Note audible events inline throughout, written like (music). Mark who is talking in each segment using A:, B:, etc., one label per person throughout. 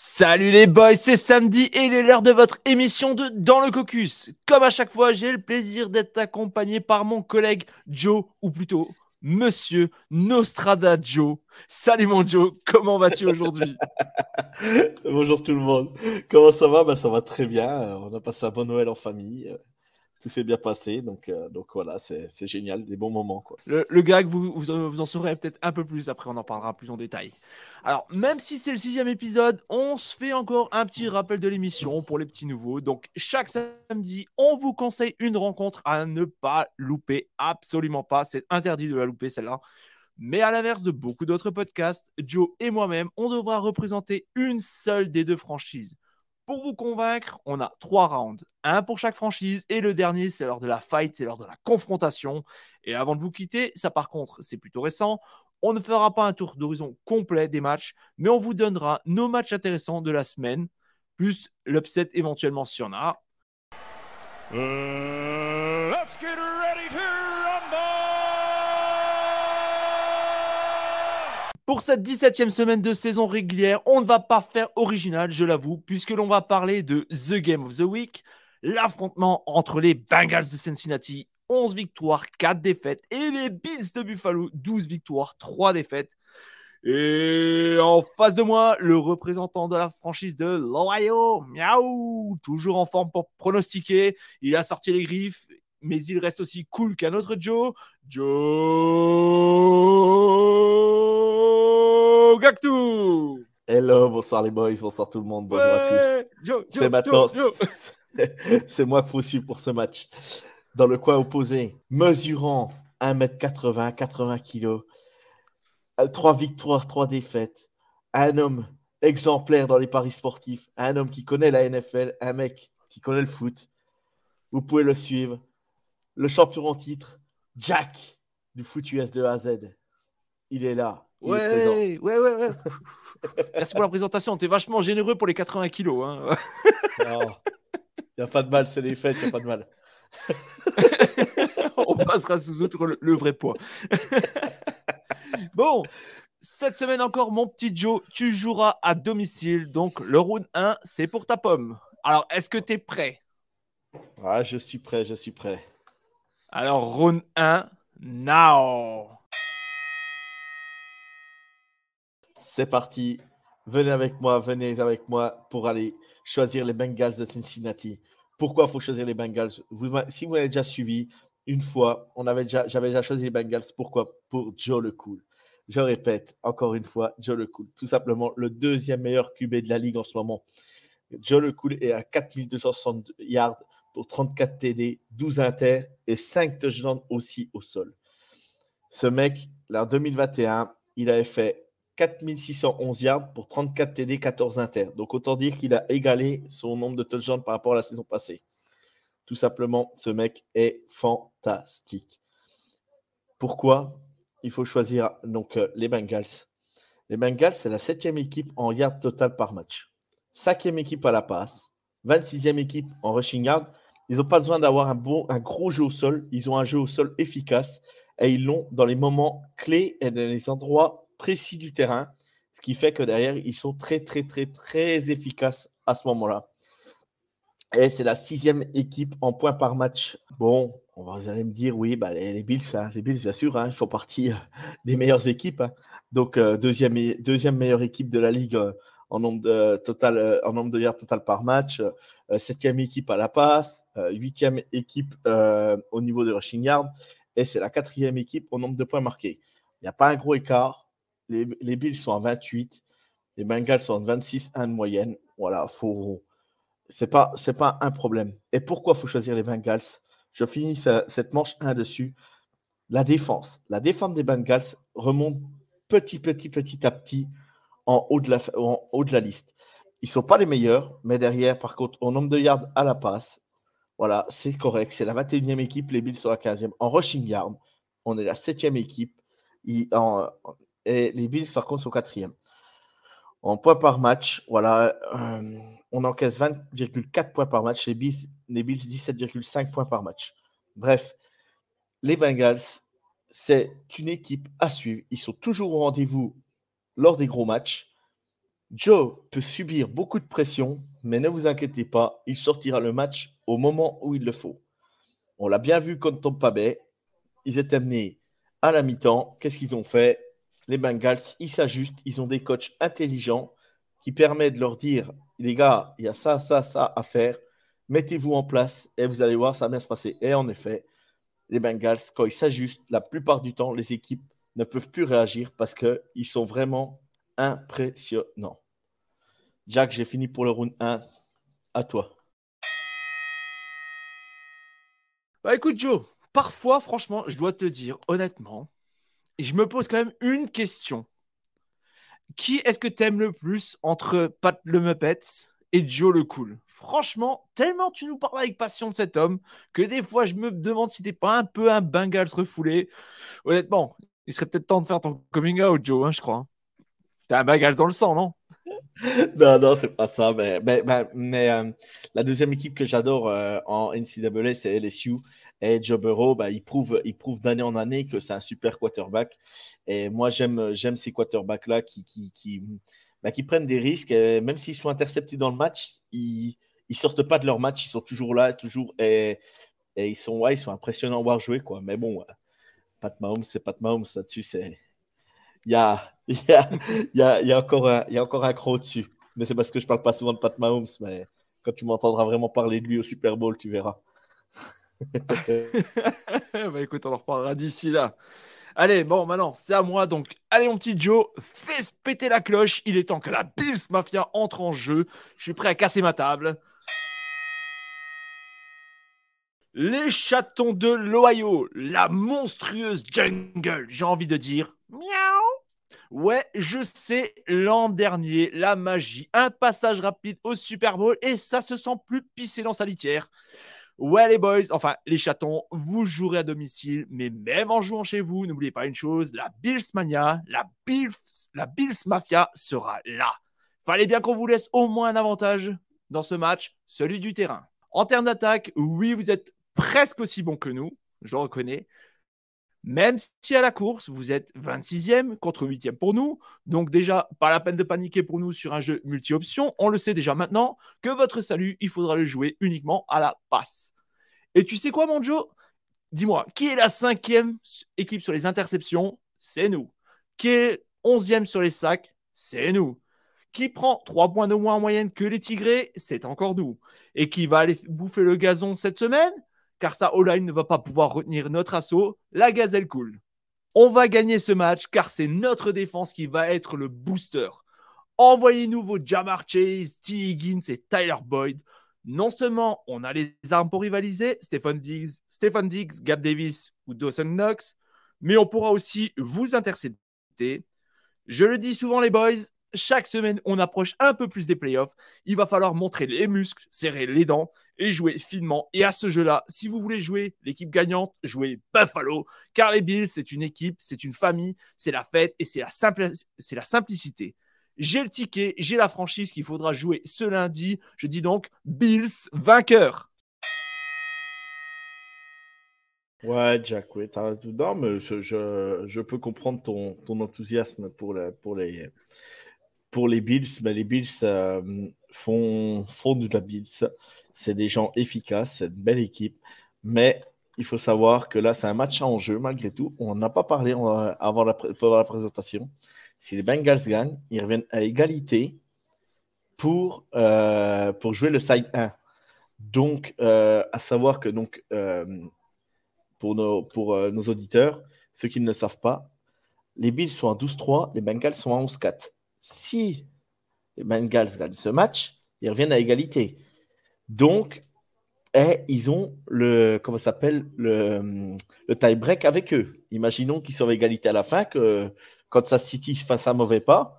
A: Salut les boys, c'est samedi et il est l'heure de votre émission de Dans le Caucus. Comme à chaque fois, j'ai le plaisir d'être accompagné par mon collègue Joe, ou plutôt Monsieur Nostrada Joe. Salut mon Joe, comment vas-tu aujourd'hui? (laughs)
B: Bonjour tout le monde. Comment ça va? Ben, Ça va très bien. On a passé un bon Noël en famille tout s'est bien passé. Donc, euh, donc voilà, c'est génial, des bons moments. Quoi.
A: Le, gag, vous, vous, en saurez peut-être un peu plus après, on en parlera plus en détail. Alors, même si c'est le sixième épisode, on se fait encore un petit rappel de l'émission pour les petits nouveaux. Donc, chaque samedi, on vous conseille une rencontre à ne pas louper, absolument pas. C'est interdit de la louper celle-là. Mais à l'inverse de beaucoup d'autres podcasts, Joe et moi-même, on devra représenter une seule des deux franchises. Pour vous convaincre, on a trois rounds, un pour chaque franchise, et le dernier, c'est lors de la fight, c'est lors de la confrontation. Et avant de vous quitter, ça par contre, c'est plutôt récent, on ne fera pas un tour d'horizon complet des matchs, mais on vous donnera nos matchs intéressants de la semaine, plus l'upset éventuellement si on a. Uh, Pour cette 17e semaine de saison régulière, on ne va pas faire original, je l'avoue, puisque l'on va parler de The Game of the Week, l'affrontement entre les Bengals de Cincinnati, 11 victoires, 4 défaites, et les Bills de Buffalo, 12 victoires, 3 défaites. Et en face de moi, le représentant de la franchise de l'Ohio, miaou, toujours en forme pour pronostiquer. Il a sorti les griffes, mais il reste aussi cool qu'un autre Joe. Joe Gactou
B: Hello, bonsoir les boys, bonsoir tout le monde, bonjour à tous. C'est maintenant, (laughs) c'est moi qu'il faut suivre pour ce match. Dans le coin opposé, mesurant 1m80, 80 kg, 3 victoires, 3 défaites, un homme exemplaire dans les paris sportifs, un homme qui connaît la NFL, un mec qui connaît le foot. Vous pouvez le suivre le champion en titre, Jack du foot US de A à Z. Il est là.
A: Ouais, ouais, ouais, ouais, (laughs) Merci pour la présentation. Tu es vachement généreux pour les 80 kilos. Hein.
B: Il n'y a pas de mal, c'est les fêtes, il n'y a pas de mal. (laughs)
A: On passera sous autre le, vrai poids. (laughs) bon, cette semaine encore, mon petit Joe, tu joueras à domicile. Donc, le round 1, c'est pour ta pomme. Alors, est-ce que tu es prêt?
B: Ah, Je suis prêt, je suis prêt.
A: Alors, round 1, now.
B: C'est parti. Venez avec moi, venez avec moi pour aller choisir les Bengals de Cincinnati. Pourquoi il faut choisir les Bengals? Si vous avez déjà suivi, une fois, on avait déjà, j'avais déjà choisi les Bengals. Pourquoi? Pour Joe le Cool. Je répète encore une fois, Joe le Cool. Tout simplement le deuxième meilleur QB de la ligue en ce moment. Joe le Cool est à 4260 yards pour 34 TD, 12 inter et 5 touchdowns aussi au sol. Ce mec, en 2021, il avait fait 4611 yards pour 34 TD, 14 inter. Donc autant dire qu'il a égalé son nombre de touchdowns par rapport à la saison passée. Tout simplement, ce mec est fantastique. Pourquoi il faut choisir donc euh, les Bengals? Les Bengals, c'est la septième équipe en yards total par match. Cinquième équipe à la passe. 26e équipe en rushing yard. Ils n'ont pas besoin d'avoir un, bon, un gros jeu au sol. Ils ont un jeu au sol efficace et ils l'ont dans les moments clés et dans les endroits précis du terrain. Ce qui fait que derrière, ils sont très, très, très, très efficaces à ce moment-là. Et c'est la sixième équipe en points par match. Bon, on va vous me dire, oui, bah, les, Bills, hein, les Bills, bien sûr, hein, ils font partie (laughs) des meilleures équipes. Hein. Donc, euh, deuxième, meilleure équipe de la ligue euh, en nombre de, total, euh, en nombre de yards total par match, euh, septième équipe à la passe, euh, huitième équipe au niveau de rushing yard, et c'est la quatrième équipe au nombre de points marqués. Il n'y a pas un gros écart. Les, Bills sont à 28, les Bengals sont à 26, 1 de moyenne. Voilà, faut. C'est pas, c'est pas un problème. Et pourquoi faut choisir les Bengals? Je finis cette manche 1 dessus. La défense. La défense des Bengals remonte petit, petit, petit à petit en haut de la, en haut de la liste. Ils ne sont pas les meilleurs, mais derrière, par contre, au nombre de yards à la passe, voilà, c'est correct. C'est la 21e équipe, les Bills sont la 15e. En rushing yard, on est la 7e équipe. Et les Bills, par contre, sont 4e. En points par match, voilà, euh, on encaisse 20,4 points par match. Les Bills, les Bills 17,5 points par match. Bref, les Bengals, c'est une équipe à suivre. Ils sont toujours au rendez-vous lors des gros matchs. Joe peut subir beaucoup de pression, mais ne vous inquiétez pas, il sortira le match au moment où il le faut. On l'a bien vu contre Tampa Bay. Ils étaient menés à la mi-temps. Qu'est-ce qu'ils ont fait? Les Bengals, ils s'ajustent. Ils ont des coachs intelligents qui permettent de leur dire les gars, il y a ça, ça, ça à faire. Mettez-vous en place et vous allez voir, ça va bien se passer. Et en effet, les Bengals, quand ils s'ajustent, la plupart du temps, les équipes ne peuvent plus réagir parce qu'ils sont vraiment impressionnants. Jack, j'ai fini pour le round 1. À toi.
A: Bah écoute Joe, parfois franchement, je dois te dire honnêtement, je me pose quand même une question. Qui est-ce que t'aimes le plus entre Pat le Muppet et Joe le Cool? Franchement, tellement tu nous parles avec passion de cet homme que des fois je me demande si t'es pas un peu un Bengals refoulé. Honnêtement, il serait peut-être temps de faire ton coming out, Joe, hein, je crois. T'as un Bengals dans le sang, non? (laughs)
B: Non, non, c'est pas ça. Mais, mais, euh, la deuxième équipe que j'adore euh, en NCAA, c'est LSU. Et Joe Burrow, bah, il prouve, il prouve d'année en année que c'est un super quarterback. Et moi, j'aime, j'aime ces quarterbacks-là qui, qui, qui, bah, qui, prennent des risques. Même s'ils sont interceptés dans le match, ils ne sortent pas de leur match. Ils sont toujours là, toujours. Et, et ils, sont, ouais, ils sont impressionnants à voir jouer. Quoi. Mais bon, Pat Mahomes, c'est Pat Mahomes. Là-dessus, il y a, (laughs) y, a, y, a, encore un, y a encore un croc dessus. Mais c'est parce que je parle pas souvent de Pat Mahomes, mais quand tu m'entendras vraiment parler de lui au Super Bowl, tu verras. (laughs)
A: bah écoute, on en reparlera d'ici là. Allez, bon, maintenant, c'est à moi. Donc, allez, mon petit Joe, fais péter la cloche. Il est temps que la Bills Mafia entre en jeu. Je suis prêt à casser ma table. Les chatons de l'Ohio, la monstrueuse jungle, j'ai envie de dire. Miaou Ouais, je sais, l'an dernier, la magie, un passage rapide au Super Bowl et ça se sent plus pissé dans sa litière. Ouais, les boys, enfin, les chatons, vous jouerez à domicile, mais même en jouant chez vous, n'oubliez pas une chose, la Bills Mania, la Bills, Mafia sera là. Fallait bien qu'on vous laisse au moins un avantage dans ce match, celui du terrain. En termes d'attaque, oui, vous êtes presque aussi bon que nous, je le reconnais, même si à la course, vous êtes 26e contre 8e pour nous. Donc déjà, pas la peine de paniquer pour nous sur un jeu multi-option. On le sait déjà maintenant que votre salut, il faudra le jouer uniquement à la passe. Et tu sais quoi, mon Joe Dis-moi, qui est la cinquième équipe sur les interceptions? C'est nous. Qui est onzième sur les sacs? C'est nous. Qui prend 3 points de moins en moyenne que les Tigrés? C'est encore nous. Et qui va aller bouffer le gazon cette semaine? Car sa O-line ne va pas pouvoir retenir notre assaut, la gazelle coule. On va gagner ce match car c'est notre défense qui va être le booster. Envoyez-nous vos Jamar Chase, T. Higgins et Tyler Boyd. Non seulement on a les armes pour rivaliser, Stephen Diggs, Gab Davis ou Dawson Knox, mais on pourra aussi vous intercepter. Je le dis souvent les boys, chaque semaine, on approche un peu plus des playoffs. Il va falloir montrer les muscles, serrer les dents et jouer finement. Et à ce jeu-là, si vous voulez jouer l'équipe gagnante, jouez Buffalo. Car les Bills, c'est une équipe, c'est une famille, c'est la fête et c'est la, la simplicité. J'ai le ticket, j'ai la franchise qu'il faudra jouer ce lundi. Je dis donc Bills vainqueur.
B: Ouais, Jack, oui, non, mais je, je, peux comprendre ton, ton enthousiasme pour, pour les, pour les Bills, ben, les Bills euh, font, font de la Bills. C'est des gens efficaces, c'est une belle équipe. Mais il faut savoir que là, c'est un match en jeu malgré tout. On n'a pas parlé avant la, présentation. Si les Bengals gagnent, ils reviennent à égalité pour, euh, pour jouer le side 1. Donc, euh, à savoir que donc, pour, nos, pour nos auditeurs, ceux qui ne le savent pas, les Bills sont à 12-3, les Bengals sont à 11-4 si Bengals gagnent ce match, ils reviennent à égalité. Donc, et ils ont le, comment s'appelle, le, le tie-break avec eux. Imaginons qu'ils sont à égalité à la fin, que quand ça City fasse un mauvais pas,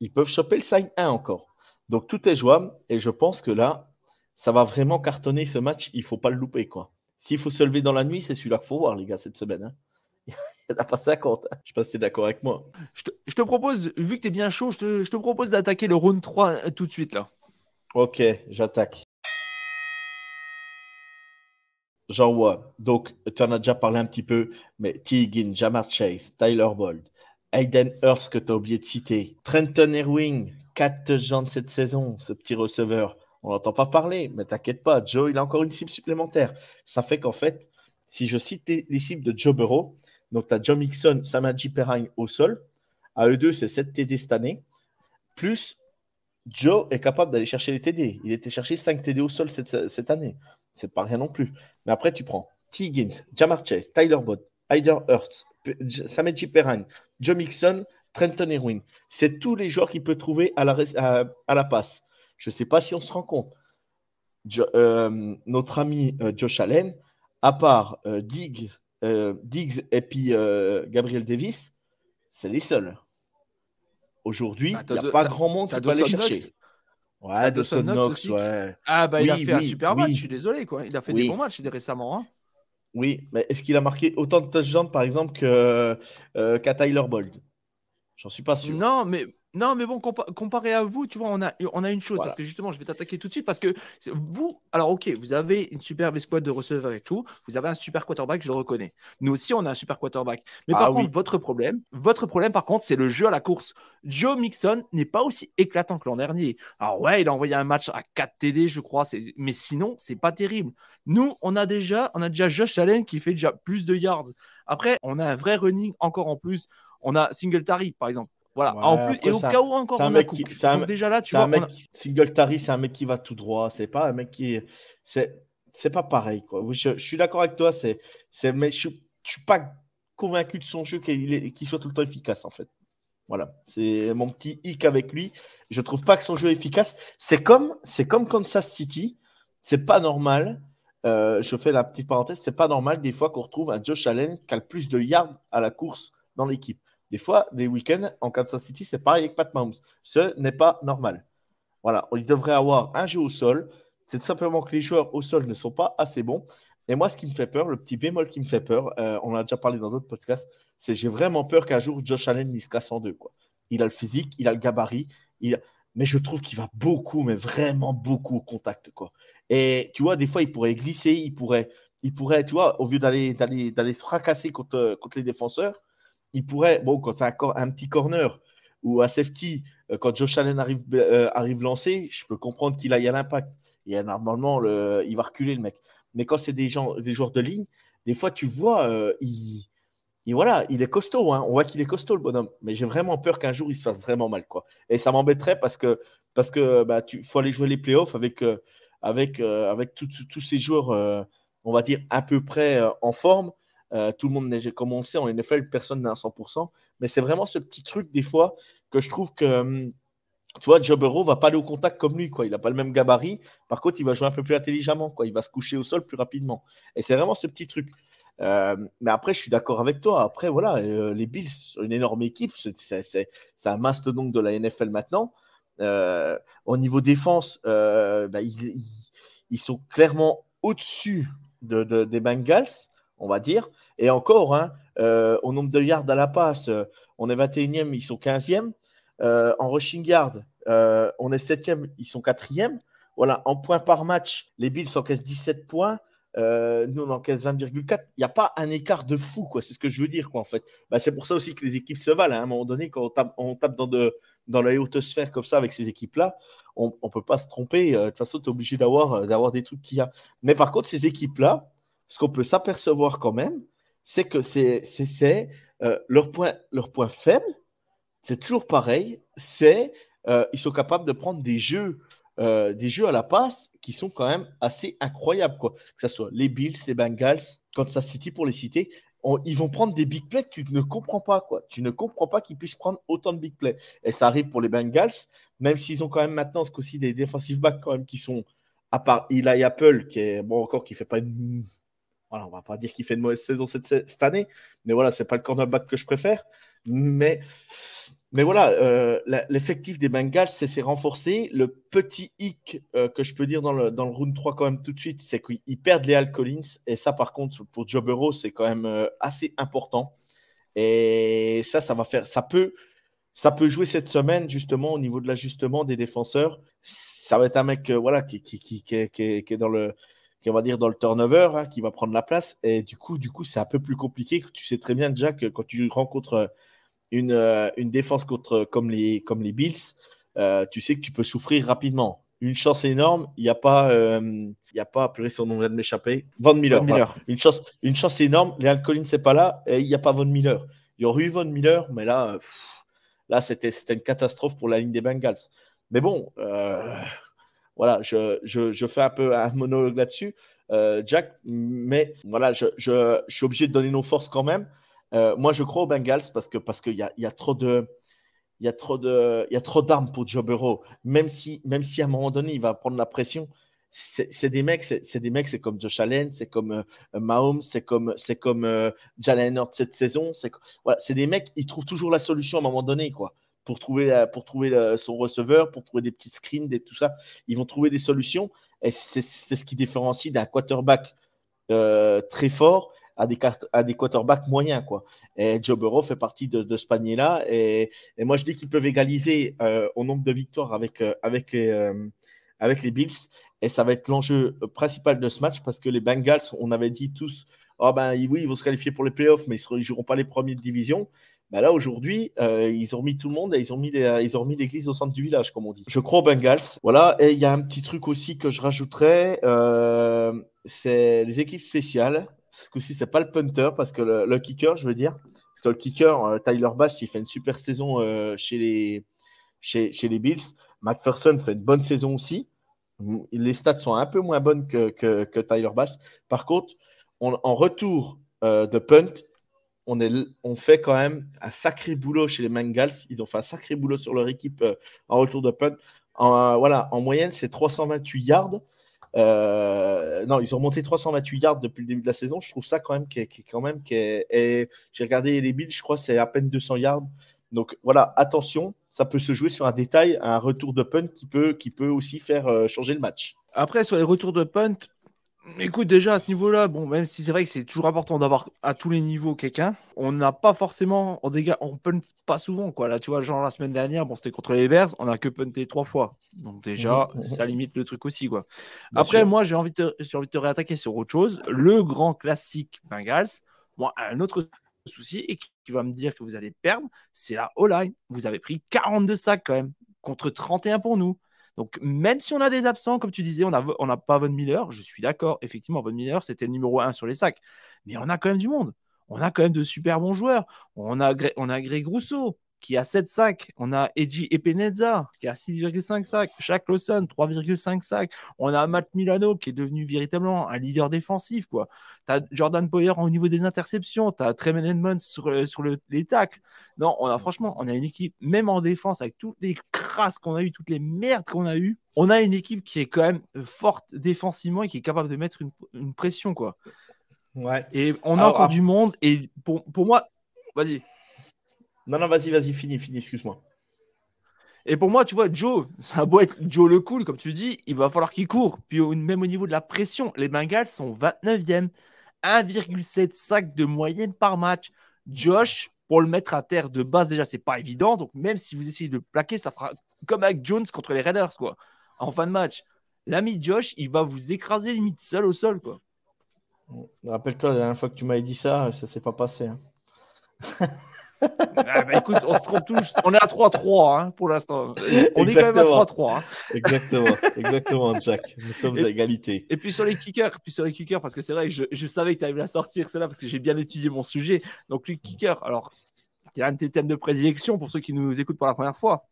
B: ils peuvent choper le sign 1 encore. Donc, tout est jouable et je pense que là, ça va vraiment cartonner ce match. Il faut pas le louper. quoi. S'il faut se lever dans la nuit, c'est celui-là qu'il faut voir, les gars, cette semaine. Hein. (laughs) Il n'a pas 50. Je sais pas si tu es d'accord avec moi.
A: Je te, propose, vu que tu es bien chaud, je te, propose d'attaquer le round 3 euh, tout de suite là.
B: Ok, j'attaque. J'envoie. Donc, tu en as déjà parlé un petit peu, mais Tegan, Jamar Chase, Tyler Bold, Aiden Hurst que tu as oublié de citer, Trenton Irwing, 4 touchdowns cette saison, ce petit receveur. On n'entend pas parler, mais t'inquiète pas, Joe, il a encore une cible supplémentaire. Ça fait qu'en fait, si je cite les cibles de Joe Burrow, donc tu as John Mixon, Samaji Perrine au sol, à eux deux, c'est 7 TD cette année, plus Joe est capable d'aller chercher les TD. Il était cherché 5 TD au sol cette, année. C'est pas rien non plus. Mais après, tu prends T. Higgins, Jamar Chase, Tyler Bott, Hyder Hurts, Sameji Perrine, Joe Mixon, Trenton Irwin. C'est tous les joueurs qu'il peut trouver à la, à, la passe. Je ne sais pas si on se rend compte. Euh, notre ami euh, Josh Allen, à part euh, Diggs, Diggs, et puis Gabriel Davis, c'est les seuls. Aujourd'hui, bah, il n'y a pas grand monde qui peut aller chercher.
A: Ouais, de Son Knox, ouais. Ah, bah il a fait un super match, je suis désolé, quoi. Il a fait des bons matchs récemment. Hein.
B: Oui, mais est-ce qu'il a marqué autant de touchdowns, par exemple, qu'à Tyler Bold J'en suis pas sûr.
A: Non, mais non, mais bon, comparé à vous, tu vois, on a, on a une chose, parce que justement, je vais t'attaquer tout de suite, parce que vous, alors ok, vous avez une superbe escouade de receveurs et tout, vous avez un super quarterback, je le reconnais. Nous aussi, on a un super quarterback. Mais par ah contre, votre problème, votre problème, par contre, c'est le jeu à la course. Joe Mixon n'est pas aussi éclatant que l'an dernier. Alors ouais, il a envoyé un match à 4 TD, je crois, mais sinon, c'est pas terrible. Nous, on a déjà, on a déjà Josh Allen qui fait déjà plus de yards. Après, on a un vrai running encore en plus. On a Singletary, par exemple. Voilà. en plus, et au cas où encore on a Cook.
B: Donc déjà là, tu vois, mec, Singletary, c'est un mec qui va tout droit. C'est pas un mec qui c'est c'est pas pareil quoi. je, suis d'accord avec toi. C'est c'est mais je, je suis pas convaincu de son jeu qu'il soit tout le temps efficace en fait. Voilà, c'est mon petit hic avec lui. Je trouve pas que son jeu est efficace. C'est comme c'est comme Kansas City. C'est pas normal. Euh, je fais la petite parenthèse. C'est pas normal des fois qu'on retrouve un Josh Allen qui a le plus de yards à la course dans l'équipe. Des fois, des week-ends en Kansas City, c'est pareil avec Pat Mahomes. Ce n'est pas normal. Voilà, il devrait avoir un jeu au sol. C'est tout simplement que les joueurs au sol ne sont pas assez bons. Et moi, ce qui me fait peur, le petit bémol qui me fait peur, euh, on en a déjà parlé dans d'autres podcasts, c'est j'ai vraiment peur qu'un jour Josh Allen il se casse en deux. Quoi. Il a le physique, il a le gabarit, il mais je trouve qu'il va beaucoup, mais vraiment beaucoup au contact. Quoi. Et tu vois, des fois, il pourrait glisser, il pourrait, il pourrait tu vois, au lieu d'aller se fracasser contre, contre les défenseurs, il pourrait, bon, quand c'est un, un, petit corner ou un safety, euh, quand Josh Allen arrive, euh, arrive lancé, je peux comprendre qu'il aille à l'impact. Et normalement, le, il va reculer le mec. Mais quand c'est des, gens, des joueurs de ligne, des fois, tu vois, euh, il, voilà, il est costaud. Hein. On voit qu'il est costaud, le bonhomme. Mais j'ai vraiment peur qu'un jour, il se fasse vraiment mal. Quoi. Et ça m'embêterait parce que parce que bah, tu faut aller jouer les playoffs avec, avec, avec tous ces joueurs, on va dire, à peu près en forme. Euh, tout le monde comme on sait, en NFL, personne n'est à 100%. Mais c'est vraiment ce petit truc, des fois, que je trouve que, hum, tu vois, Joe Burrow va pas aller au contact comme lui. Quoi. Il n'a pas le même gabarit. Par contre, il va jouer un peu plus intelligemment. Quoi. Il va se coucher au sol plus rapidement. Et c'est vraiment ce petit truc. Euh, mais après, je suis d'accord avec toi. Après, voilà, euh, les Bills une énorme équipe. C'est, un mastodonte de la NFL maintenant. au niveau défense, bah, ils, sont clairement au-dessus des Bengals on va dire. Et encore, hein, euh, au nombre de yards à la passe, euh, on est 21e, ils sont 15e. Euh, en rushing yard, on est 7e, ils sont 4e. Voilà, en points par match, les Bills encaissent 17 points. nous, on encaisse 20,4. Il n'y a pas un écart de fou, quoi. C'est ce que je veux dire, quoi, en fait. Bah, c'est pour ça aussi que les équipes se valent. Hein. À un moment donné, quand on tape, dans, la haute sphère comme ça avec ces équipes-là, on ne peut pas se tromper. De toute façon, tu es obligé d'avoir, d'avoir des trucs qu'il y a. Mais par contre, ces équipes-là, ce qu'on peut s'apercevoir quand même, c'est que c'est euh, leur, point, leur point faible, c'est toujours pareil, c'est euh, ils sont capables de prendre des jeux, euh, des jeux à la passe qui sont quand même assez incroyables. Quoi. Que ce soit les Bills, les Bengals, Kansas City pour les citer, ils vont prendre des big plays que tu ne comprends pas. Quoi. Tu ne comprends pas qu'ils puissent prendre autant de big plays. Et ça arrive pour les Bengals, même s'ils ont quand même maintenant ce coup-ci des defensive backs quand même qui sont, à part Eli Apple, qui est bon encore, qui fait pas une voilà, on va pas dire qu'il fait une mauvaise saison cette, cette année, mais voilà, c'est pas le cornerback que je préfère. Mais, mais voilà, euh, l'effectif des Bengals s'est renforcé. Le petit hic euh, que je peux dire dans le, dans le round 3 quand même tout de suite, c'est qu'ils perdent Léal Collins. Et ça, par contre, pour Joe Burrow, c'est quand même euh, assez important. Et ça, ça va faire, ça peut, ça peut jouer cette semaine justement au niveau de l'ajustement des défenseurs. Ça va être un mec, voilà, qui, qui, qui, qui, est dans le on va dire dans le turnover, hein, qui va prendre la place. Et du coup, du coup, c'est un peu plus compliqué. Tu sais très bien déjà que quand tu rencontres une, euh, une défense contre, comme, les, comme les Bills, tu sais que tu peux souffrir rapidement. Une chance énorme, il n'y a pas, il y a pas, purée, son nom vient de m'échapper. Von Miller. Une, chance, une chance énorme, Léon Collins n'est pas là et il n'y a pas Von Miller. Il y aurait eu Von Miller, mais là, là c'était une catastrophe pour la ligne des Bengals. Mais bon, voilà, je, je, je, fais un peu un monologue là-dessus, euh, Jack, mais voilà, je, je, suis obligé de donner nos forces quand même. Euh, moi, je crois aux Bengals parce que parce qu'il y a, y a trop de il y a trop de il y a trop d'armes pour Joe Burrow. Même si même si à un moment donné il va prendre la pression, c'est des mecs, c'est des mecs, c'est comme Josh Allen, c'est comme euh, Mahomes, c'est comme c'est comme Jalen Hurts cette saison. C'est voilà, c'est des mecs, ils trouvent toujours la solution à un moment donné, quoi pour trouver, pour trouver son receveur, pour trouver des petits screens, des, tout ça. Ils vont trouver des solutions. Et c'est ce qui différencie d'un quarterback euh, très fort à des, à des quarterbacks moyens. Quoi. Et Joe Burrow fait partie de, de ce panier-là. Et, et, moi, je dis qu'ils peuvent égaliser euh, au nombre de victoires avec, euh, avec, les, avec les Bills. Et ça va être l'enjeu principal de ce match parce que les Bengals, on avait dit tous, oh ben oui, ils vont se qualifier pour les playoffs, mais ils ne joueront pas les premiers de division. Bah là, aujourd'hui, euh, ils ont mis tout le monde ils ont mis, ils ont mis l'église au centre du village, comme on dit. Je crois aux Bengals. Voilà. Et il y a un petit truc aussi que je rajouterais euh, c'est les équipes spéciales. Ce coup-ci, c'est pas le punter parce que le, kicker, je veux dire, parce que le kicker, euh, Tyler Bass, il fait une super saison chez, les, chez, chez, les Bills. McPherson fait une bonne saison aussi. Les stats sont un peu moins bonnes que, que, que Tyler Bass. Par contre, en retour de punt, on, fait quand même un sacré boulot chez les Bengals. Ils ont fait un sacré boulot sur leur équipe euh, en retour de punt. En, voilà, en moyenne, c'est 328 yards. Euh, non, ils ont monté 328 yards depuis le début de la saison. Je trouve ça quand même qui j'ai regardé les Bills, je crois c'est à peine 200 yards. Donc voilà, attention, ça peut se jouer sur un détail, un retour de punt qui peut, aussi faire euh, changer le match.
A: Après, sur les retours de punt, Écoute, déjà à ce niveau-là, bon, même si c'est vrai que c'est toujours important d'avoir à tous les niveaux quelqu'un, on n'a pas forcément, on dégâts, on punt pas souvent, quoi. Là, tu vois, genre la semaine dernière, bon, c'était contre les Bears, on a que punté trois fois. Donc déjà, mhm, mhm. ça limite le truc aussi, quoi. Après, moi, j'ai envie, de, j'ai envie de te réattaquer sur autre chose. Le grand classique Bengals, moi, un autre souci et qui va me dire que vous allez perdre, c'est la O-line. Vous avez pris 42 sacs quand même, contre 31 pour nous. Donc, même si on a des absents, comme tu disais, on n'a pas Von Miller, je suis d'accord, effectivement, Von Miller, c'était le numéro 1 sur les sacs. Mais on a quand même du monde. On a quand même de super bons joueurs. On a, on a Greg Rousseau, qui a 7 sacs. On a Edgy Epeneza qui a 6,5 sacs. Shaq Lawson, 3,5 sacs. On a Matt Milano qui est devenu véritablement un leader défensif. Tu as Jordan Poyer au niveau des interceptions. Tu as Tremaine Edmonds sur, sur les tacles. Non, on a franchement, on a une équipe, même en défense, avec toutes les crasses qu'on a eues, toutes les merdes qu'on a eues, on a une équipe qui est quand même forte défensivement et qui est capable de mettre une, pression. quoi.
B: Ouais.
A: Et on a encore du monde. Et pour, pour moi, vas-y.
B: Non, non, vas-y, vas-y, fini, fini, excuse-moi.
A: Et pour moi, tu vois, Joe, ça va beau être Joe le cool, comme tu dis, il va falloir qu'il court. Puis même au niveau de la pression, les Bengals sont 29e, 1,7 sac de moyenne par match. Josh, pour le mettre à terre de base, déjà, c'est pas évident. Donc même si vous essayez de le plaquer, ça fera comme avec Jones contre les Raiders, quoi. En fin de match. L'ami Josh, il va vous écraser limite seul au sol, quoi.
B: Rappelle-toi, la dernière fois que tu m'avais dit ça, ça s'est pas passé. Hein. (laughs)
A: Ah, bah, écoute, on se trompe tous. On est à 3-3 hein, pour l'instant. On est quand même à 3-3. Hein.
B: Exactement, exactement, Jack. Nous (laughs) sommes à égalité.
A: Et puis sur les kickers, puis sur les kickers, parce que c'est vrai que je, je savais que tu allais la sortir, c'est là parce que j'ai bien étudié mon sujet. Donc les kickers, alors, il y a un de tes thèmes de prédilection pour ceux qui nous écoutent pour la première fois.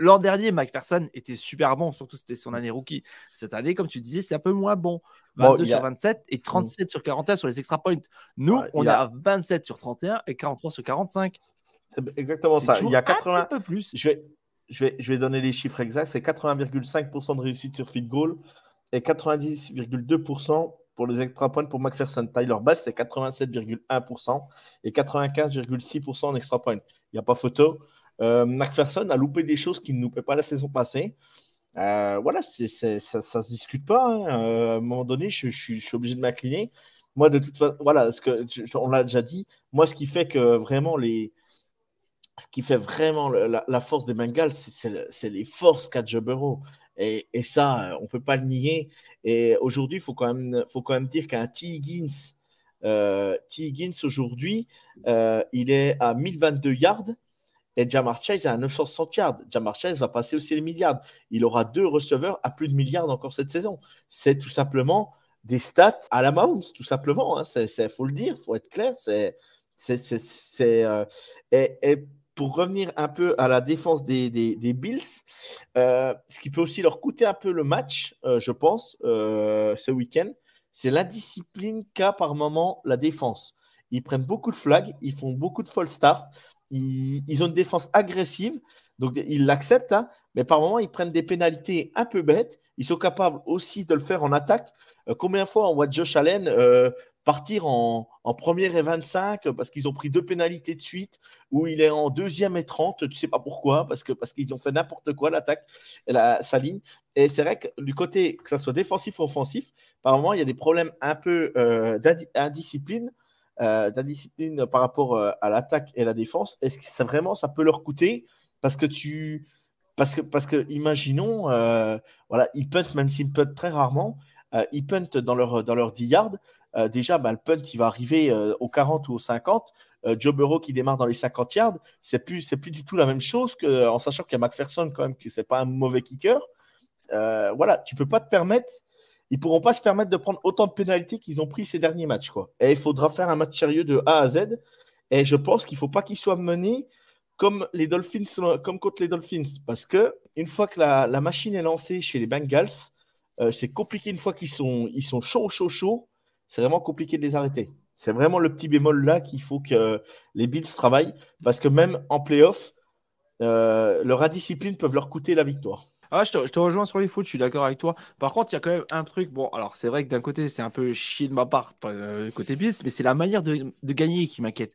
A: L'an dernier, McPherson était super bon, surtout c'était son année rookie. Cette année, comme tu disais, c'est un peu moins bon. 22 sur 27 et 37 sur 41 sur les extra points. Nous, on est à 27 sur 31 et 43 sur 45.
B: C'est exactement ça. Il y a 80. Un peu plus. Je vais, je, vais, je vais donner les chiffres exacts. C'est 80,5% de réussite sur field goal et 90,2% pour les extra points pour McPherson. Tyler Bass, c'est 87,1% et 95,6% en extra points. Il n'y a pas photo. Euh, McPherson a loupé des choses qu'il ne loupait pas la saison passée. Euh, voilà, ça ne se discute pas. Hein. Euh, à un moment donné, je, suis obligé de m'incliner. Moi, de toute façon, voilà, ce que, on l'a déjà dit. Moi, ce qui fait que vraiment les, ce qui fait vraiment la, force des Bengals, c'est les forces qu'a Joe. Et, et, ça, on ne peut pas le nier. Et aujourd'hui, il faut, quand même, faut quand même dire qu'un T. Higgins, T. Higgins aujourd'hui, il est à 1022 yards. Et Jamar Chase a 960 yards. Jamar Chase va passer aussi les milliards. Il aura deux receveurs à plus de milliards encore cette saison. C'est tout simplement des stats à la Mahomes, tout simplement. Il hein. faut le dire, il faut être clair. C'est, c'est, euh, et, pour revenir un peu à la défense des, Bills, euh, ce qui peut aussi leur coûter un peu le match, euh, je pense, ce week-end, c'est l'indiscipline qu'a par moment la défense. Ils prennent beaucoup de flags, ils font beaucoup de false start, ils, ont une défense agressive, donc ils l'acceptent, hein, mais par moment, ils prennent des pénalités un peu bêtes. Ils sont capables aussi de le faire en attaque. combien de fois on voit Josh Allen partir en, en, première et 25 parce qu'ils ont pris deux pénalités de suite, où il est en deuxième et 30, tu sais pas pourquoi, parce qu'ils parce qu'ils ont fait n'importe quoi, l'attaque, la, sa ligne. Et c'est vrai que du côté, que ce soit défensif ou offensif, par moment, il y a des problèmes un peu euh, d'indiscipline. Euh, d'indiscipline par rapport euh, à l'attaque et la défense, est-ce que ça vraiment ça peut leur coûter? Parce que tu parce que parce que imaginons voilà ils puntent même s'ils puntent très rarement ils puntent dans leur dans leur 10 yards euh, déjà, bah, le punt, il va arriver euh, aux 40 ou aux 50. Euh, Joe Burrow qui démarre dans les 50 yards, c'est plus, plus du tout la même chose que, en sachant qu'il y a McPherson quand même, que c'est pas un mauvais kicker. voilà, tu peux pas te permettre, ils pourront pas se permettre de prendre autant de pénalités qu'ils ont pris ces derniers matchs, quoi. Et il faudra faire un match sérieux de A à Z. Et je pense qu'il faut pas qu'ils soient menés comme les Dolphins, comme contre les Dolphins, parce que une fois que la, machine est lancée chez les Bengals, c'est compliqué une fois qu'ils sont, ils sont chauds, chauds, chauds c'est vraiment compliqué de les arrêter. C'est vraiment le petit bémol là qu'il faut que les Bills travaillent parce que même en playoff, euh, leur indiscipline peuvent leur coûter la victoire.
A: Ah, je, te, rejoins sur les fautes, je suis d'accord avec toi. Par contre, il y a quand même un truc. Bon, alors c'est vrai que d'un côté, c'est un peu chier de ma part, euh, côté Bills, mais c'est la manière de, gagner qui m'inquiète.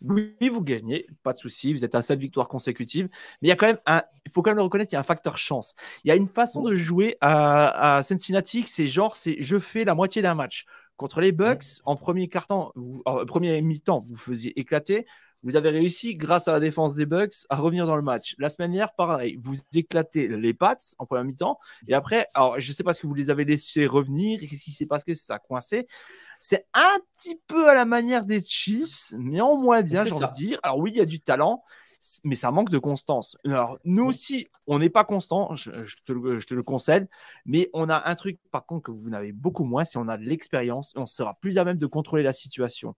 A: Oui, vous gagnez, pas de souci, vous êtes à 7 victoires consécutives, mais il y a quand même un, il faut quand même le reconnaître, il y a un facteur chance. Il y a une façon de jouer à, à Cincinnati, c'est genre, c'est je fais la moitié d'un match. Contre les Bucks, en premier carton, premier mi-temps, vous faisiez éclater. Vous avez réussi, grâce à la défense des Bucks, à revenir dans le match. La semaine dernière, pareil, vous éclatez les Pats en premier mi-temps. Et après, alors, je ne sais pas ce que vous les avez laissés revenir. Qu'est-ce qui s'est passé Ça a coincé. C'est un petit peu à la manière des Chiefs, mais en moins bien, j'ai envie de dire. Alors oui, il y a du talent, mais ça manque de constance. Alors, nous aussi, on n'est pas constant, je, te le, concède, mais on a un truc, par contre, que vous n'avez beaucoup moins, c'est on a de l'expérience, on sera plus à même de contrôler la situation.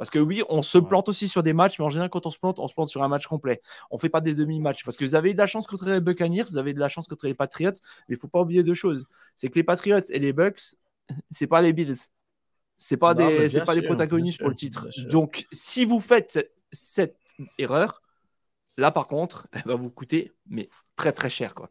A: Parce que oui, on se plante aussi sur des matchs, mais en général, quand on se plante, on se plante sur un match complet. On ne fait pas des demi-matchs. Parce que vous avez de la chance contre les Buccaneers, vous avez de la chance contre les Patriots, mais il ne faut pas oublier deux choses. C'est que les Patriots et les Bucks, (laughs) c'est pas les Bills. C'est pas des, pas des protagonistes pour le titre. Donc, si vous faites cette erreur, Là, par contre, (laughs) elle va vous coûter mais très très cher. Quoi.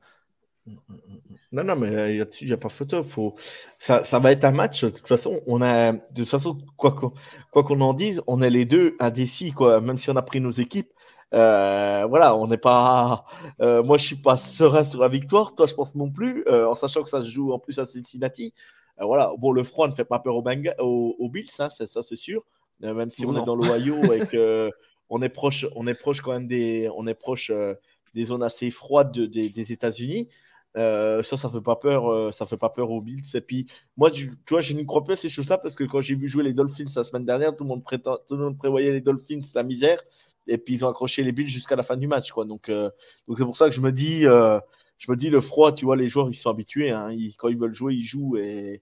B: Non, non, mais il n'y a, pas photo. Faut... Ça, ça, va être un match. De toute façon, on a, de toute façon, quoi qu'on quoi qu'on en dise, on est les deux indécis, quoi. Même si on a pris nos équipes, euh, voilà, on n'est pas. Euh, moi, je suis pas serein sur la victoire. Toi, je pense non plus, euh, en sachant que ça se joue en plus à Cincinnati. voilà, bon, le froid ne fait pas peur aux, au, Bills, hein, ça, c'est sûr. même si on est dans l'Ohio et que (laughs) on est proche, on est proche quand même des, on est proche euh, des zones assez froides des États-Unis. Euh, ça, ça fait pas peur, euh, ça fait pas peur aux Bills. Et puis, moi, tu, vois, je n'y crois pas ces choses-là parce que quand j'ai vu jouer les Dolphins la semaine dernière, tout le monde, tout le monde prévoyait les Dolphins la misère. Et puis, ils ont accroché les Bills jusqu'à la fin du match, quoi. Donc, donc c'est pour ça que je me dis, je me dis le froid, tu vois, les joueurs, ils sont habitués. Hein. quand ils veulent jouer, ils jouent. Et,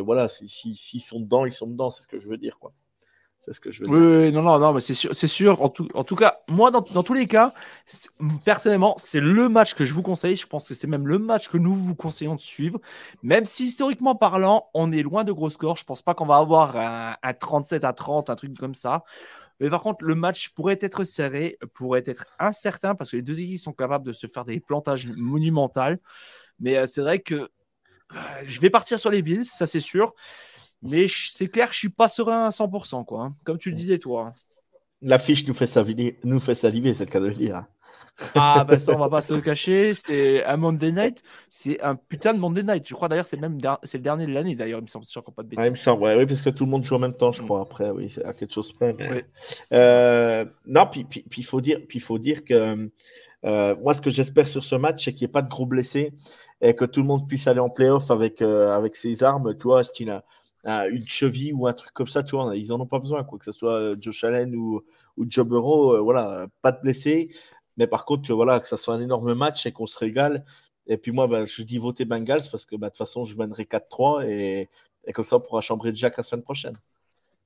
B: voilà, s'ils sont dedans, ils sont dedans. C'est ce que je veux dire, quoi. C'est ce que je veux
A: dire. Oui, non, non, non, mais c'est sûr, c'est sûr. En tout, en tout cas, moi, dans, dans tous les cas, personnellement, c'est le match que je vous conseille. Je pense que c'est même le match que nous vous conseillons de suivre. Même si historiquement parlant, on est loin de gros scores. Je pense pas qu'on va avoir un, 37 à 30, un truc comme ça. Mais par contre, le match pourrait être serré, pourrait être incertain parce que les deux équipes sont capables de se faire des plantages monumentaux. Mais euh, c'est vrai que euh, je vais partir sur les Bills, ça c'est sûr. Mais c'est clair que je suis pas serein à 100%, quoi. Hein. Comme tu le disais, toi. Hein.
B: L'affiche nous fait saliver, nous fait saliver, c'est le cas de le dire. Hein.
A: Ah, ben ça, on va (laughs) pas se le cacher. C'est un Monday Night. C'est un putain de Monday Night. Je crois d'ailleurs, c'est même c'est le dernier de l'année, d'ailleurs, il me semble. Je crois pas de
B: bêtises. Ah, il me semble, oui, parce que tout le monde joue en même temps, je crois. Après, oui, à quelque chose près. Euh, non, puis il puis, faut dire, puis faut dire que euh, moi, ce que j'espère sur ce match, c'est qu'il n'y ait pas de gros blessés et que tout le monde puisse aller en playoff avec, euh, avec ses armes. Toi, ce qu'il a une cheville ou un truc comme ça, ils en ont pas besoin, quoi, que ce soit Joe Allen ou, ou Joe Burrow, voilà, pas de blessés. Mais par contre, voilà, que ça soit un énorme match et qu'on se régale. Et puis moi, ben, je dis voter Bengals parce que ben, de toute façon, je mènerai 4-3 et, et, comme ça, on pourra chambrer Jack la semaine prochaine.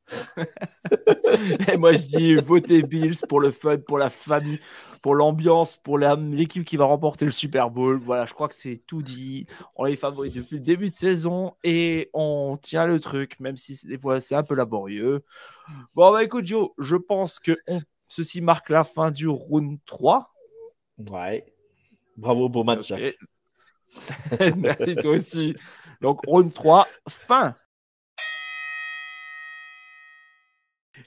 B: (laughs)
A: et moi, je dis voter Bills pour le fun, pour la famille, pour l'ambiance, pour l'équipe qui va remporter le Super Bowl. Voilà, je crois que c'est tout dit. On est favoris depuis le début de saison et on tient le truc, même si des fois c'est un peu laborieux. Bon, bah écoute, Joe, je pense que ceci marque la fin du round 3.
B: Ouais. Bravo, beau match, (laughs)
A: Merci toi aussi. Donc, round 3, fin.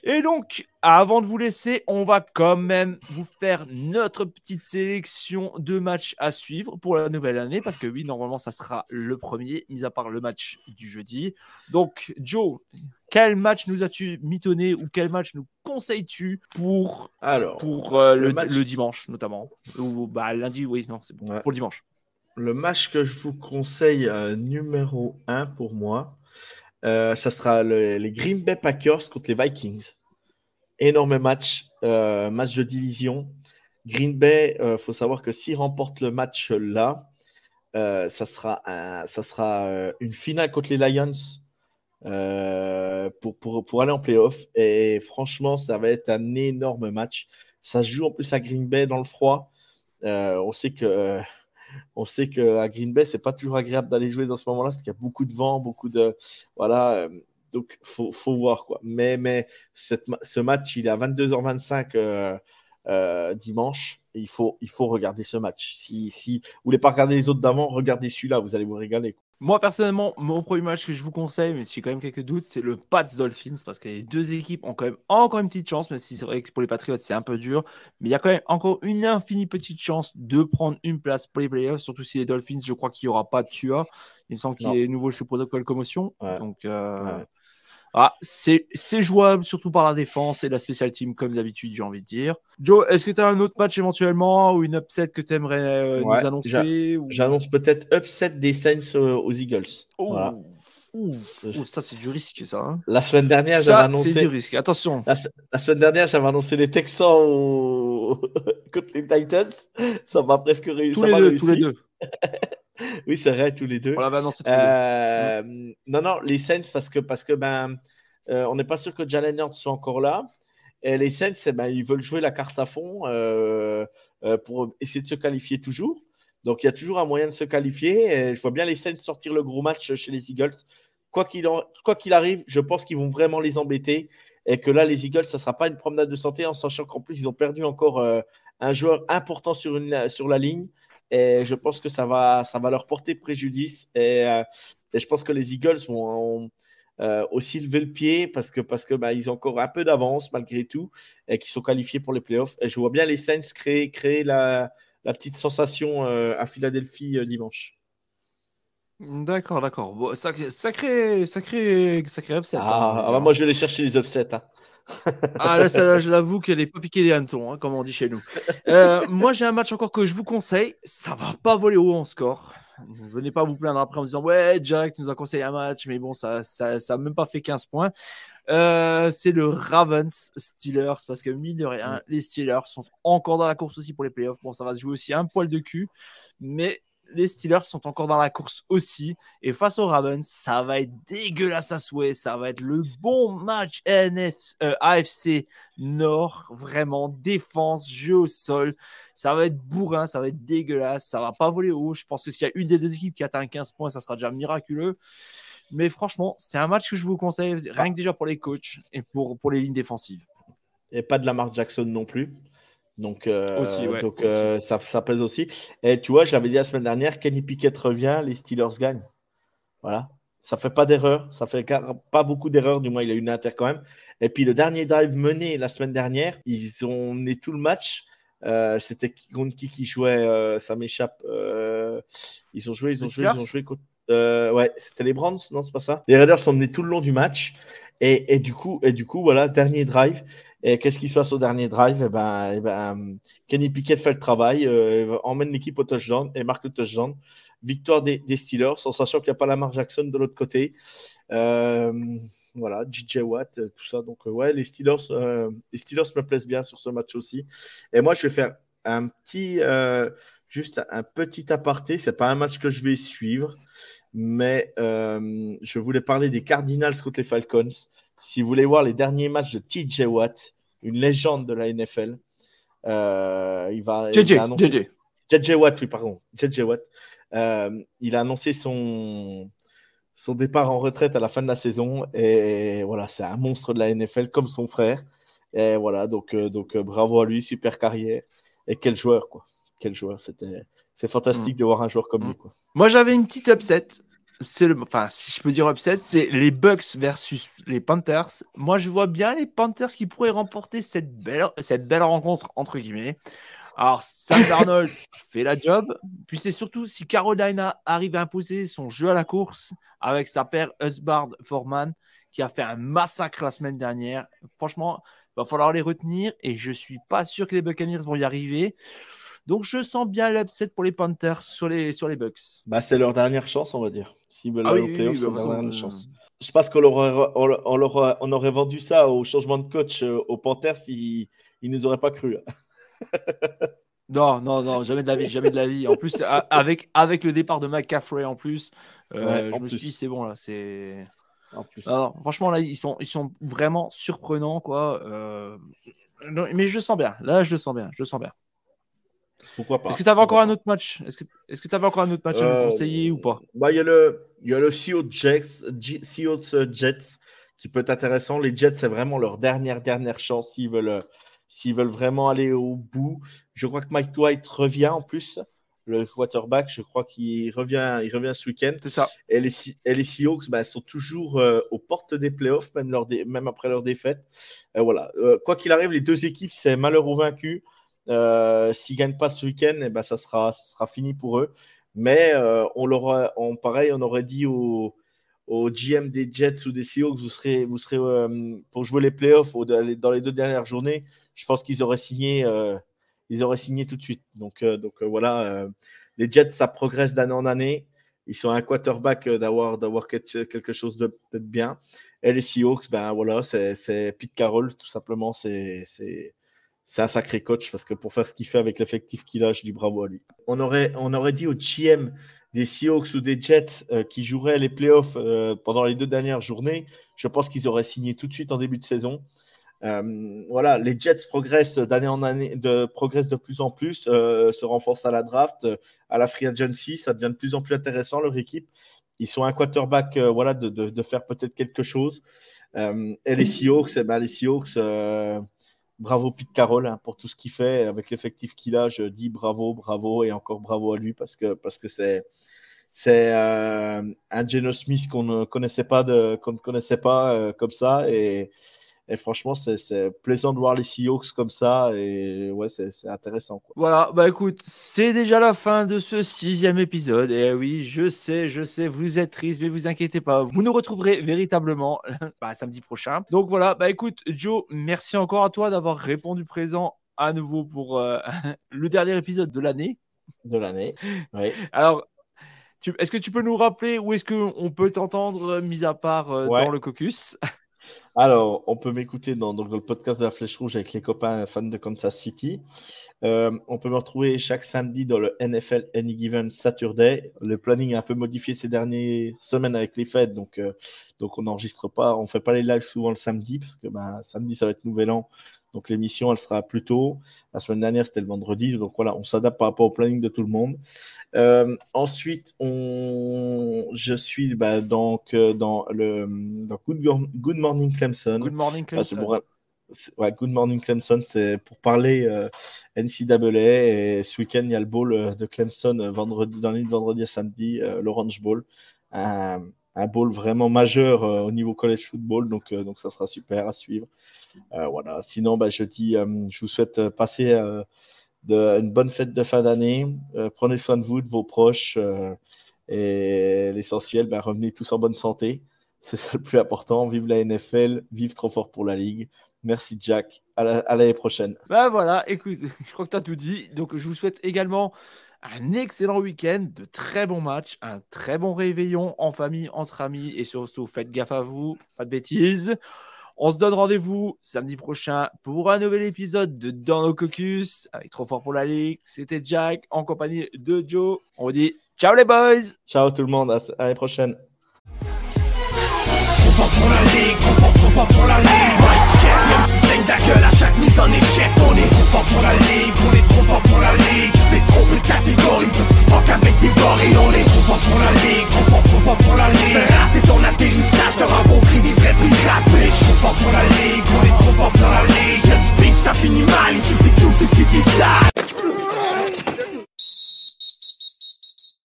A: Et donc, avant de vous laisser, on va quand même vous faire notre petite sélection de matchs à suivre pour la nouvelle année, parce que oui, normalement, ça sera le premier, mis à part le match du jeudi. Donc, Joe, quel match nous as-tu mitonné ou quel match nous conseilles-tu pour,
B: Alors,
A: pour euh, le, le, dimanche, notamment? Ou bah, lundi, oui, non, c'est bon, pour le dimanche.
B: Le match que je vous conseille euh, numéro 1 pour moi, euh, ça sera les Green Bay Packers contre les Vikings. Énorme match, euh, match de division. Green Bay, il euh, faut savoir que s'ils remportent le match là, ça sera, ça sera une finale contre les Lions pour, pour, pour, aller en playoff. Et franchement, ça va être un énorme match. Ça joue en plus à Green Bay dans le froid. on sait que on sait qu'à Green Bay, c'est pas toujours agréable d'aller jouer dans ce moment-là, parce qu'il y a beaucoup de vent, beaucoup de. Voilà. Euh, donc, faut, faut voir quoi. Mais, ce match, il est à 22h25 euh, euh, dimanche. il faut, il faut regarder ce match. Si, si vous voulez pas regarder les autres d'avant, regardez celui-là, vous allez vous régaler.
A: Moi, personnellement, mon premier match que je vous conseille, mais j'ai quand même quelques doutes, c'est le Pats Dolphins, parce que les deux équipes ont quand même encore une petite chance, même si c'est vrai que pour les Patriots, c'est un peu dur. Mais il y a quand même encore une infinie petite chance de prendre une place pour les playoffs, surtout si les Dolphins, je crois qu'il n'y aura pas de Tua. Il me semble qu'il est nouveau sous protocole commotion. Donc, euh, ah, c'est jouable, surtout par la défense et la special team, comme d'habitude, j'ai envie de dire. Joe, est-ce que tu as un autre match éventuellement ou une upset que tu aimerais euh, nous annoncer
B: J'annonce peut-être upset des Saints aux Eagles.
A: Oh. ça, c'est du risque, ça. Hein.
B: la semaine dernière, j'avais annoncé.
A: C'est du risque, attention.
B: La, semaine dernière, j'avais annoncé les Texans (laughs) contre les Titans. Ça m'a presque réussi.
A: Tous, les deux, tous les deux. (laughs)
B: oui, c'est vrai, tous les deux. Euh, non, non, les Saints, parce que, parce que ben, euh, on n'est pas sûr que Jalen Hurts soit encore là. Et les Saints, eh ben, ils veulent jouer la carte à fond euh, pour essayer de se qualifier toujours. Donc, il y a toujours un moyen de se qualifier. Et je vois bien les Saints sortir le gros match chez les Eagles. Quoi qu'il, arrive, je pense qu'ils vont vraiment les embêter. Et que là, les Eagles, ça ne sera pas une promenade de santé, en sachant qu'en plus, ils ont perdu encore un joueur important sur, une, sur la ligne. Et je pense que ça va, ça va leur porter préjudice. Et, euh, je pense que les Eagles vont euh, aussi lever le pied parce que, parce que bah, ils ont encore un peu d'avance malgré tout et qu'ils sont qualifiés pour les playoffs. Et je vois bien les Saints créer, créer la, la petite sensation euh, à Philadelphie dimanche.
A: D'accord, d'accord. Bon, sacré, sacré, sacré, sacré upset.
B: Ah, hein. ah bah, moi, je vais aller chercher les upsets. Hein.
A: Ah là, là je l'avoue qu'elle est pas piquée des hannetons, hein, comme on dit chez nous. Euh, moi, j'ai un match encore que je vous conseille. Ça va pas voler haut en score. Venez pas vous plaindre après en disant ouais, Jack nous a conseillé un match, mais bon, ça, ça, ça a même pas fait 15 points. Euh, c'est le Ravens Steelers parce que mine de rien, les Steelers sont encore dans la course aussi pour les playoffs. Bon, ça va se jouer aussi un poil de cul, mais les Steelers sont encore dans la course aussi. Et face aux Ravens, ça va être dégueulasse à souhait. Ça va être le bon match NF, euh, AFC Nord. Vraiment, défense, jeu au sol. Ça va être bourrin, ça va être dégueulasse. Ça va pas voler haut. Je pense que s'il y a une des deux équipes qui atteint 15 points, ça sera déjà miraculeux. Mais franchement, c'est un match que je vous conseille, rien que déjà pour les coachs et pour, pour les lignes défensives.
B: Et pas de Lamar Jackson non plus. Donc, euh, donc euh, ça, ça, pèse aussi. Et tu vois, je l'avais dit la semaine dernière, Kenny Pickett revient, les Steelers gagnent. Voilà. Ça fait pas d'erreur. Ça fait pas beaucoup d'erreurs. Du moins, il a eu une inter quand même. Et puis, le dernier drive mené la semaine dernière, ils ont mené tout le match. Euh, c'était contre qui qui jouait Ça m'échappe. ils ont joué, ils ont joué, ils ont joué contre. ouais, c'était les Browns, non, c'est pas ça. Les Raiders sont menés tout le long du match. Et, et, du coup, et du coup, voilà, dernier drive. Et qu'est-ce qui se passe au dernier drive? Eh ben, eh ben, Kenny Pickett fait le travail, euh, emmène l'équipe au touchdown et marque le touchdown. Victoire des, Steelers, en sachant qu'il n'y a pas Lamar Jackson de l'autre côté. Euh, voilà, DJ Watt, euh, tout ça. Donc, ouais, les Steelers, les Steelers me plaisent bien sur ce match aussi. Et moi, je vais faire un petit, juste un petit aparté. C'est pas un match que je vais suivre, mais je voulais parler des Cardinals contre les Falcons. Si vous voulez voir les derniers matchs de TJ Watt, une légende de la NFL, euh, il va.
A: JJ,
B: JJ. Watt, oui, pardon. JJ Watt. Euh, il a annoncé son, son départ en retraite à la fin de la saison. Et voilà, c'est un monstre de la NFL comme son frère. Et voilà, donc, euh, donc bravo à lui, super carrière. Et quel joueur, quoi. Quel joueur. C'était, c'est fantastique mm. de voir un joueur comme lui, quoi.
A: Moi, j'avais une petite upset c'est le, enfin, si je peux dire upset, c'est les Bucks versus les Panthers. Moi, je vois bien les Panthers qui pourraient remporter cette belle, cette belle rencontre entre guillemets. Alors, Sam (laughs) Darnold fait la job. Puis c'est surtout si Carolina arrive à imposer son jeu à la course avec sa paire Husbard Foreman qui a fait un massacre la semaine dernière. Franchement, il va falloir les retenir et je suis pas sûr que les Buccaneers vont y arriver. Donc je sens bien l'upset pour les Panthers sur les, sur les Bucks.
B: Bah, c'est leur dernière chance, on va dire. S'ils veulent ah aller playoffs, c'est leur dernière chance. Je pense qu'on aurait, on, on aurait vendu ça au changement de coach euh, aux Panthers s'ils ne nous auraient pas cru. (laughs)
A: Non, non, non, jamais de la vie, jamais de la vie. En plus, avec, avec le départ de McCaffrey en plus, euh, je me suis dit, c'est bon là, c'est. En plus. franchement, là, ils sont, ils sont vraiment surprenants, quoi. Euh, mais je le sens bien. Là, je le sens bien. Je le sens bien.
B: Pourquoi pas
A: Est-ce que tu avais encore un autre match? Est-ce que tu avais encore un autre match à nous euh, conseiller ou pas?
B: bah, Il y a le, il y a le Seahawks Jets, euh, Jets qui peut être intéressant. Les Jets, c'est vraiment leur dernière, dernière chance s'ils veulent, s'ils veulent vraiment aller au bout. Je crois que Mike White revient en plus, le quarterback. Je crois qu'il revient, il revient ce week-end.
A: C'est ça.
B: Et les, et les Seahawks bah, sont toujours euh, aux portes des playoffs, même, même après leur défaite. voilà. quoi qu'il arrive, les deux équipes, c'est malheur ou vaincu. Euh, s'ils ne gagnent pas ce week-end, eh ben, ça, sera, fini pour eux. Mais euh, on, leur on, pareil, on aurait dit au, au, GM des Jets ou des Seahawks, vous serez, vous serez euh, pour jouer les playoffs dans les deux dernières journées. Je pense qu'ils auraient signé, ils auraient signé tout de suite. Donc, voilà, les Jets, ça progresse d'année en année. Ils sont un quarterback d'avoir, quelque chose de bien. Et les Seahawks, ben voilà, c'est Pete Carroll, tout simplement. Un sacré coach parce que pour faire ce qu'il fait avec l'effectif qu'il a, je dis bravo à lui. On aurait, on aurait dit au GM des Seahawks ou des Jets euh, qui joueraient les playoffs euh, pendant les deux dernières journées, je pense qu'ils auraient signé tout de suite en début de saison. Euh, voilà, les Jets progressent d'année en année, de, progressent de plus en plus, se renforcent à la draft, à la free agency, ça devient de plus en plus intéressant leur équipe. Ils sont un quarterback, voilà, de, de, faire peut-être quelque chose. et les Seahawks, eh ben, les Seahawks bravo Pete Carroll hein, pour tout ce qu'il fait avec l'effectif qu'il a. Je dis bravo, bravo et encore bravo à lui parce que c'est euh, un Geno Smith qu'on ne connaissait pas qu'on ne connaissait pas euh, comme ça et et franchement, c'est plaisant de voir les Seahawks comme ça. Et ouais, c'est intéressant. Quoi.
A: Voilà, bah écoute, c'est déjà la fin de ce sixième épisode. Et oui, je sais, je sais, vous êtes triste, mais vous inquiétez pas. Vous nous retrouverez véritablement (laughs) bah, samedi prochain. Donc voilà, bah écoute, Joe, merci encore à toi d'avoir répondu présent à nouveau pour euh, (laughs) le dernier épisode de l'année.
B: De l'année, oui.
A: Alors, est-ce que tu peux nous rappeler où est-ce qu'on peut t'entendre, mis à part euh, dans le caucus? (laughs)
B: alors, on peut m'écouter dans, le podcast de la Flèche Rouge avec les copains fans de Kansas City. Euh, on peut me retrouver chaque samedi dans le NFL Any Given Saturday. Le planning est un peu modifié ces dernières semaines avec les fêtes, donc, euh, on n'enregistre pas, on fait pas les lives souvent le samedi parce que bah, samedi ça va être Nouvel An, donc l'émission, elle sera plus tôt. La semaine dernière, c'était le vendredi. Donc voilà, on s'adapte par rapport au planning de tout le monde. Euh, ensuite, on... je suis bah, donc euh, dans le dans Good, Morning Clemson.
A: Good Morning ah.
B: Ouais, Good Morning Clemson, c'est pour parler euh, NCAA. Et ce week-end, il y a le bowl de Clemson vendredi, dans l'île vendredi à samedi, l'Orange Bowl. Un, un bowl vraiment majeur au niveau college football. Donc, donc ça sera super à suivre. Euh, voilà. Sinon, bah, euh, je vous souhaite euh, passer une bonne fête de fin d'année. prenez soin de vous, de vos proches. et l'essentiel, bah, revenez tous en bonne santé. C'est ça le plus important. Vive la NFL, vive trop fort pour la Ligue. Merci Jack. À l'année prochaine.
A: Ben voilà, écoute, (laughs) je crois que tu as tout dit. Donc je vous souhaite également un excellent week-end, de très bons matchs, un très bon réveillon en famille, entre amis et surtout faites gaffe à vous, pas de bêtises. On se donne rendez-vous samedi prochain pour un nouvel épisode de Dans nos caucus avec Trop Fort pour la Ligue. C'était Jack en compagnie de Joe. On vous dit ciao les boys.
B: Ciao tout le monde. À la prochaine.
C: Trop fort pour la Ligue, trop fort, trop fort pour la Ligue. Même ta gueule à chaque mise en échec. On est trop fort pour la Ligue on est trop fort pour la ligue. C'était trop de catégorie, petit fuck avec des gorilles. On est trop fort pour la ligue, trop fort, trop fort pour la ligue. T'es ton atterrissage, t'auras compris des vrais pirates. Mais trop fort pour la ligue, on est trop fort pour la ligue. Si y'a du ça finit mal, ici c'est tout, c'est des salles